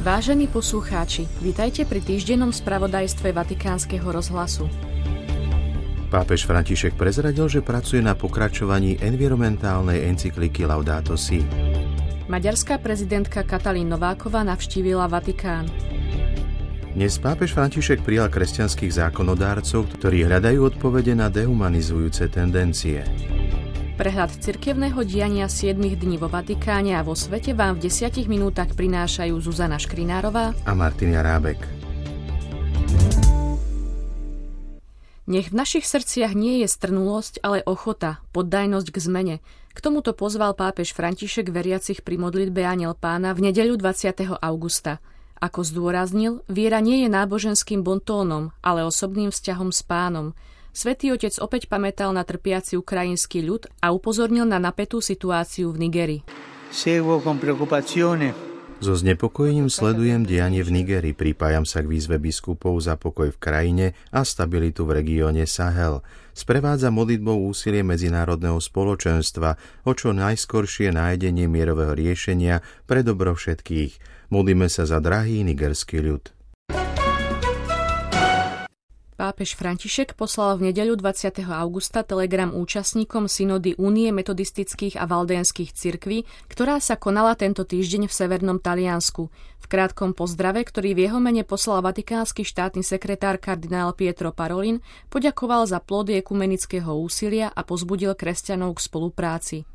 Vážení poslucháči, vitajte pri týždennom spravodajstve Vatikánskeho rozhlasu. Pápež František prezradil, že pracuje na pokračovaní environmentálnej encykliky Laudato Si. Maďarská prezidentka Katalín Nováková navštívila Vatikán. Dnes pápež František prijal kresťanských zákonodárcov, ktorí hľadajú odpovede na dehumanizujúce tendencie. Prehľad cirkevného diania 7 dní vo Vatikáne a vo svete vám v 10 minútach prinášajú Zuzana Škrinárová a Martin Jarábek. Nech v našich srdciach nie je strnulosť, ale ochota, poddajnosť k zmene. K tomuto pozval pápež František veriacich pri modlitbe Aniel pána v nedeľu 20. augusta. Ako zdôraznil, viera nie je náboženským bontónom, ale osobným vzťahom s pánom – Svetý otec opäť pamätal na trpiaci ukrajinský ľud a upozornil na napätú situáciu v Nigeri. So znepokojením sledujem dianie v Nigeri, pripájam sa k výzve biskupov za pokoj v krajine a stabilitu v regióne Sahel. Sprevádza modlitbou úsilie medzinárodného spoločenstva o čo najskoršie nájdenie mierového riešenia pre dobro všetkých. Modlíme sa za drahý nigerský ľud. Pápež František poslal v nedeľu 20. augusta telegram účastníkom synody Únie metodistických a valdénskych cirkví, ktorá sa konala tento týždeň v severnom Taliansku. V krátkom pozdrave, ktorý v jeho mene poslal vatikánsky štátny sekretár kardinál Pietro Parolin, poďakoval za plody ekumenického úsilia a pozbudil kresťanov k spolupráci.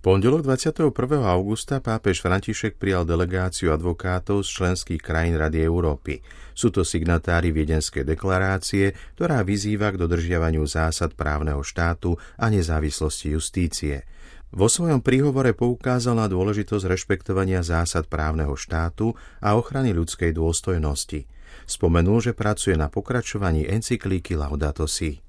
Pondelok 21. augusta pápež František prijal delegáciu advokátov z členských krajín Rady Európy. Sú to signatári Viedenskej deklarácie, ktorá vyzýva k dodržiavaniu zásad právneho štátu a nezávislosti justície. Vo svojom príhovore poukázal na dôležitosť rešpektovania zásad právneho štátu a ochrany ľudskej dôstojnosti. Spomenul, že pracuje na pokračovaní encyklíky Laudato Si.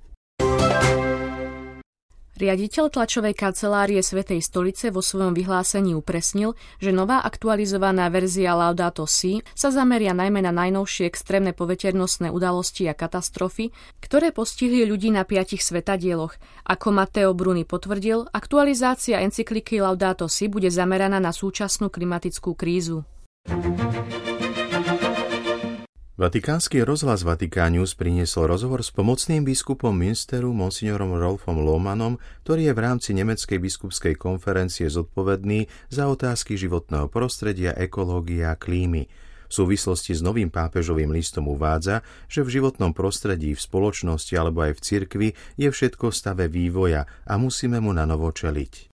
Riaditeľ tlačovej kancelárie Svetej stolice vo svojom vyhlásení upresnil, že nová aktualizovaná verzia Laudato Si sa zameria najmä na najnovšie extrémne poveternostné udalosti a katastrofy, ktoré postihli ľudí na piatich svetadieloch. Ako Matteo Bruni potvrdil, aktualizácia encykliky Laudato Si bude zameraná na súčasnú klimatickú krízu. Vatikánsky rozhlas Vatikánius priniesol rozhovor s pomocným biskupom Münsteru monsignorom Rolfom Lohmanom, ktorý je v rámci Nemeckej biskupskej konferencie zodpovedný za otázky životného prostredia, ekológie a klímy. V súvislosti s novým pápežovým listom uvádza, že v životnom prostredí, v spoločnosti alebo aj v cirkvi je všetko v stave vývoja a musíme mu na novo čeliť.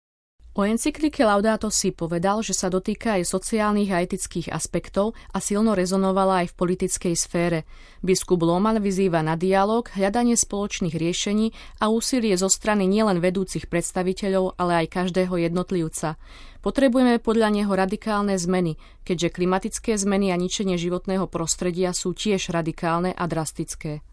O encyklike Laudato si povedal, že sa dotýka aj sociálnych a etických aspektov a silno rezonovala aj v politickej sfére. Biskup Loman vyzýva na dialog, hľadanie spoločných riešení a úsilie zo strany nielen vedúcich predstaviteľov, ale aj každého jednotlivca. Potrebujeme podľa neho radikálne zmeny, keďže klimatické zmeny a ničenie životného prostredia sú tiež radikálne a drastické.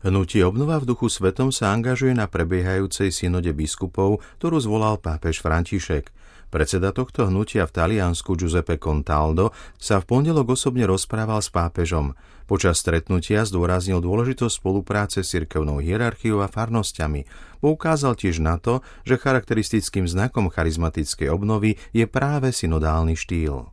Hnutie obnova v duchu svetom sa angažuje na prebiehajúcej synode biskupov, ktorú zvolal pápež František. Predseda tohto hnutia v Taliansku Giuseppe Contaldo sa v pondelok osobne rozprával s pápežom. Počas stretnutia zdôraznil dôležitosť spolupráce s cirkevnou hierarchiou a farnosťami. Poukázal tiež na to, že charakteristickým znakom charizmatickej obnovy je práve synodálny štýl.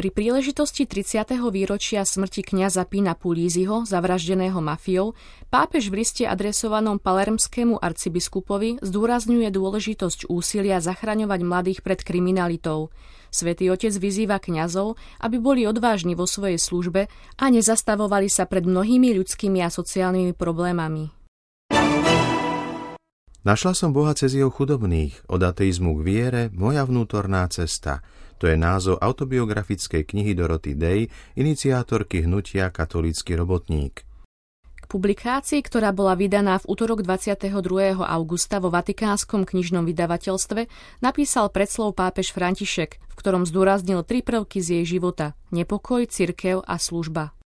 Pri príležitosti 30. výročia smrti kňaza Pina Pulíziho, zavraždeného mafiou, pápež v liste adresovanom palermskému arcibiskupovi zdôrazňuje dôležitosť úsilia zachraňovať mladých pred kriminalitou. Svetý otec vyzýva kňazov, aby boli odvážni vo svojej službe a nezastavovali sa pred mnohými ľudskými a sociálnymi problémami. Našla som Boha cez jeho chudobných, od ateizmu k viere, moja vnútorná cesta – to je názov autobiografickej knihy Doroty Day, iniciátorky hnutia Katolícky robotník. K publikácii, ktorá bola vydaná v útorok 22. augusta vo Vatikánskom knižnom vydavateľstve, napísal predslov pápež František, v ktorom zdôraznil tri prvky z jej života – nepokoj, cirkev a služba.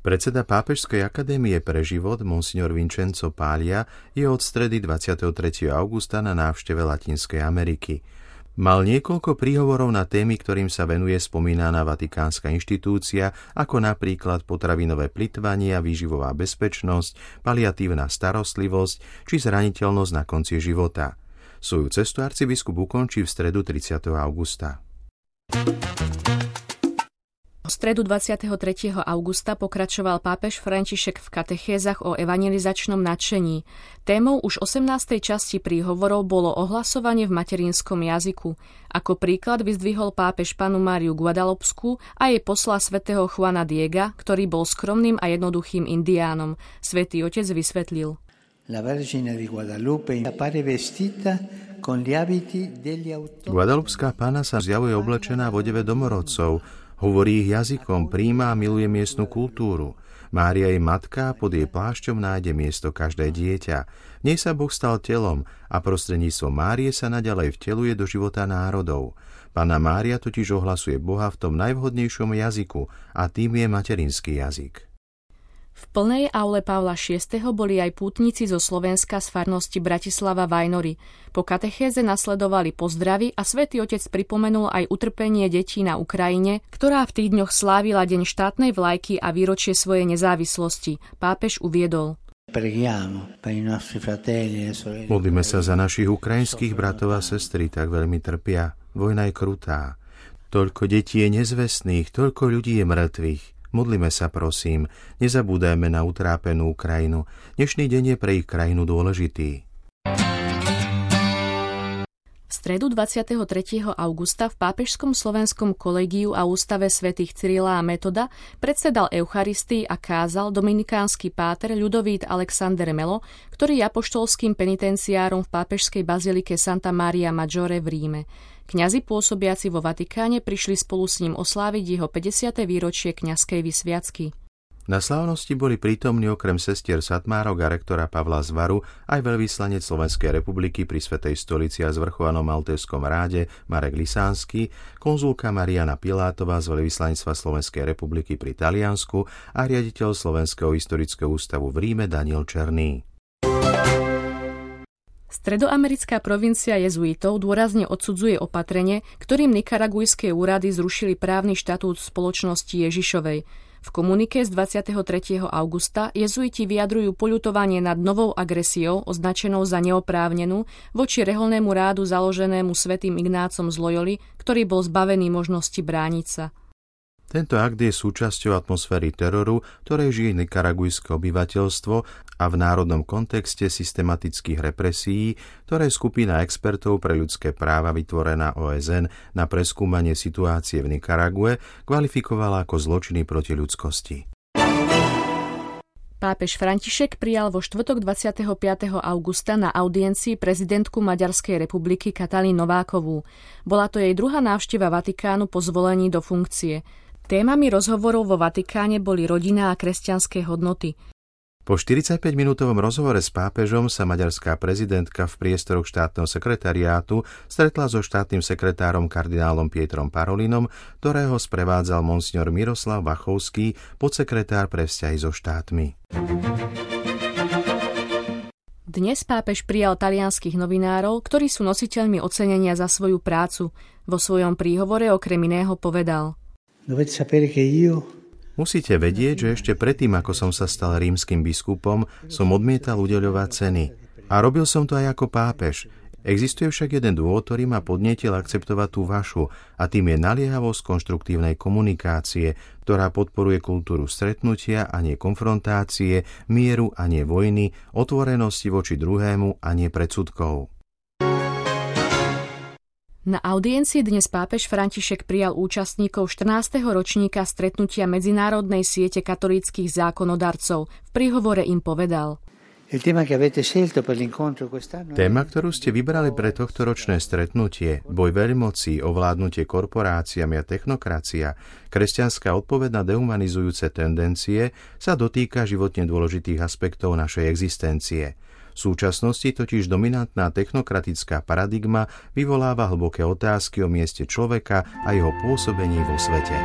Predseda Pápežskej akadémie pre život, monsignor Vincenzo Pália, je od stredy 23. augusta na návšteve Latinskej Ameriky – Mal niekoľko príhovorov na témy, ktorým sa venuje spomínaná vatikánska inštitúcia, ako napríklad potravinové plitvanie a výživová bezpečnosť, paliatívna starostlivosť či zraniteľnosť na konci života. Svoju cestu arcibiskup ukončí v stredu 30. augusta. V stredu 23. augusta pokračoval pápež František v katechézach o evangelizačnom nadšení. Témou už 18. časti príhovorov bolo ohlasovanie v materinskom jazyku. Ako príklad vyzdvihol pápež panu Máriu Guadalopsku a jej posla svätého Juana Diega, ktorý bol skromným a jednoduchým indiánom. Svetý otec vysvetlil. Guadalupská pána sa zjavuje oblečená v odeve domorodcov, Hovorí ich jazykom, príjma a miluje miestnu kultúru. Mária je matka a pod jej plášťom nájde miesto každé dieťa. V nej sa Boh stal telom a prostredníctvom Márie sa naďalej vteluje do života národov. Pána Mária totiž ohlasuje Boha v tom najvhodnejšom jazyku a tým je materinský jazyk. V plnej aule Pavla VI. boli aj pútnici zo Slovenska z farnosti Bratislava Vajnory. Po katechéze nasledovali pozdravy a svätý Otec pripomenul aj utrpenie detí na Ukrajine, ktorá v tých dňoch slávila Deň štátnej vlajky a výročie svojej nezávislosti. Pápež uviedol. Modlíme sa za našich ukrajinských bratov a sestry, tak veľmi trpia. Vojna je krutá. Toľko detí je nezvestných, toľko ľudí je mŕtvych. Modlime sa, prosím, nezabúdajme na utrápenú krajinu. Dnešný deň je pre ich krajinu dôležitý. V stredu 23. augusta v Pápežskom slovenskom kolegiu a ústave svätých Cyrila a Metoda predsedal Eucharistii a kázal dominikánsky páter Ľudovít Alexander Melo, ktorý je apoštolským penitenciárom v pápežskej bazilike Santa Maria Maggiore v Ríme. Kňazi pôsobiaci vo Vatikáne prišli spolu s ním osláviť jeho 50. výročie kňazskej vysviacky. Na slávnosti boli prítomní okrem sestier Satmárok a rektora Pavla Zvaru aj veľvyslanec Slovenskej republiky pri Svetej stolici a zvrchovanom Maltéskom ráde Marek Lisánsky, konzulka Mariana Pilátová z veľvyslanectva Slovenskej republiky pri Taliansku a riaditeľ Slovenského historického ústavu v Ríme Daniel Černý. Stredoamerická provincia jezuitov dôrazne odsudzuje opatrenie, ktorým nikaragujské úrady zrušili právny štatút spoločnosti Ježišovej. V komunike z 23. augusta jezuiti vyjadrujú poľutovanie nad novou agresiou označenou za neoprávnenú voči reholnému rádu založenému svätým Ignácom z Loyoli, ktorý bol zbavený možnosti brániť sa. Tento akt je súčasťou atmosféry teroru, ktorej žije nikaragujské obyvateľstvo a v národnom kontexte systematických represí, ktoré skupina expertov pre ľudské práva vytvorená OSN na preskúmanie situácie v Nikarague kvalifikovala ako zločiny proti ľudskosti. Pápež František prijal vo štvrtok 25. augusta na audiencii prezidentku Maďarskej republiky Katalín Novákovú. Bola to jej druhá návšteva Vatikánu po zvolení do funkcie. Témami rozhovorov vo Vatikáne boli rodina a kresťanské hodnoty. Po 45-minútovom rozhovore s pápežom sa maďarská prezidentka v priestoroch štátneho sekretariátu stretla so štátnym sekretárom kardinálom Pietrom Parolinom, ktorého sprevádzal monsignor Miroslav Vachovský, podsekretár pre vzťahy so štátmi. Dnes pápež prijal talianských novinárov, ktorí sú nositeľmi ocenenia za svoju prácu. Vo svojom príhovore okrem iného povedal – Musíte vedieť, že ešte predtým, ako som sa stal rímským biskupom, som odmietal udeľovať ceny. A robil som to aj ako pápež. Existuje však jeden dôvod, ktorý ma podnietil akceptovať tú vašu, a tým je naliehavosť konštruktívnej komunikácie, ktorá podporuje kultúru stretnutia a nie konfrontácie, mieru a nie vojny, otvorenosti voči druhému a nie predsudkov. Na audiencii dnes pápež František prijal účastníkov 14. ročníka stretnutia Medzinárodnej siete katolíckých zákonodarcov. V príhovore im povedal. Téma, ktorú ste vybrali pre tohto ročné stretnutie, boj veľmocí, ovládnutie korporáciami a technokracia, kresťanská odpoveď na dehumanizujúce tendencie, sa dotýka životne dôležitých aspektov našej existencie – súčasnosti totiž dominantná technokratická paradigma vyvoláva hlboké otázky o mieste človeka a jeho pôsobení vo svete.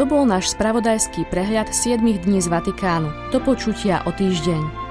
To bol náš spravodajský prehľad 7 dní z Vatikánu. Do počutia o týždeň.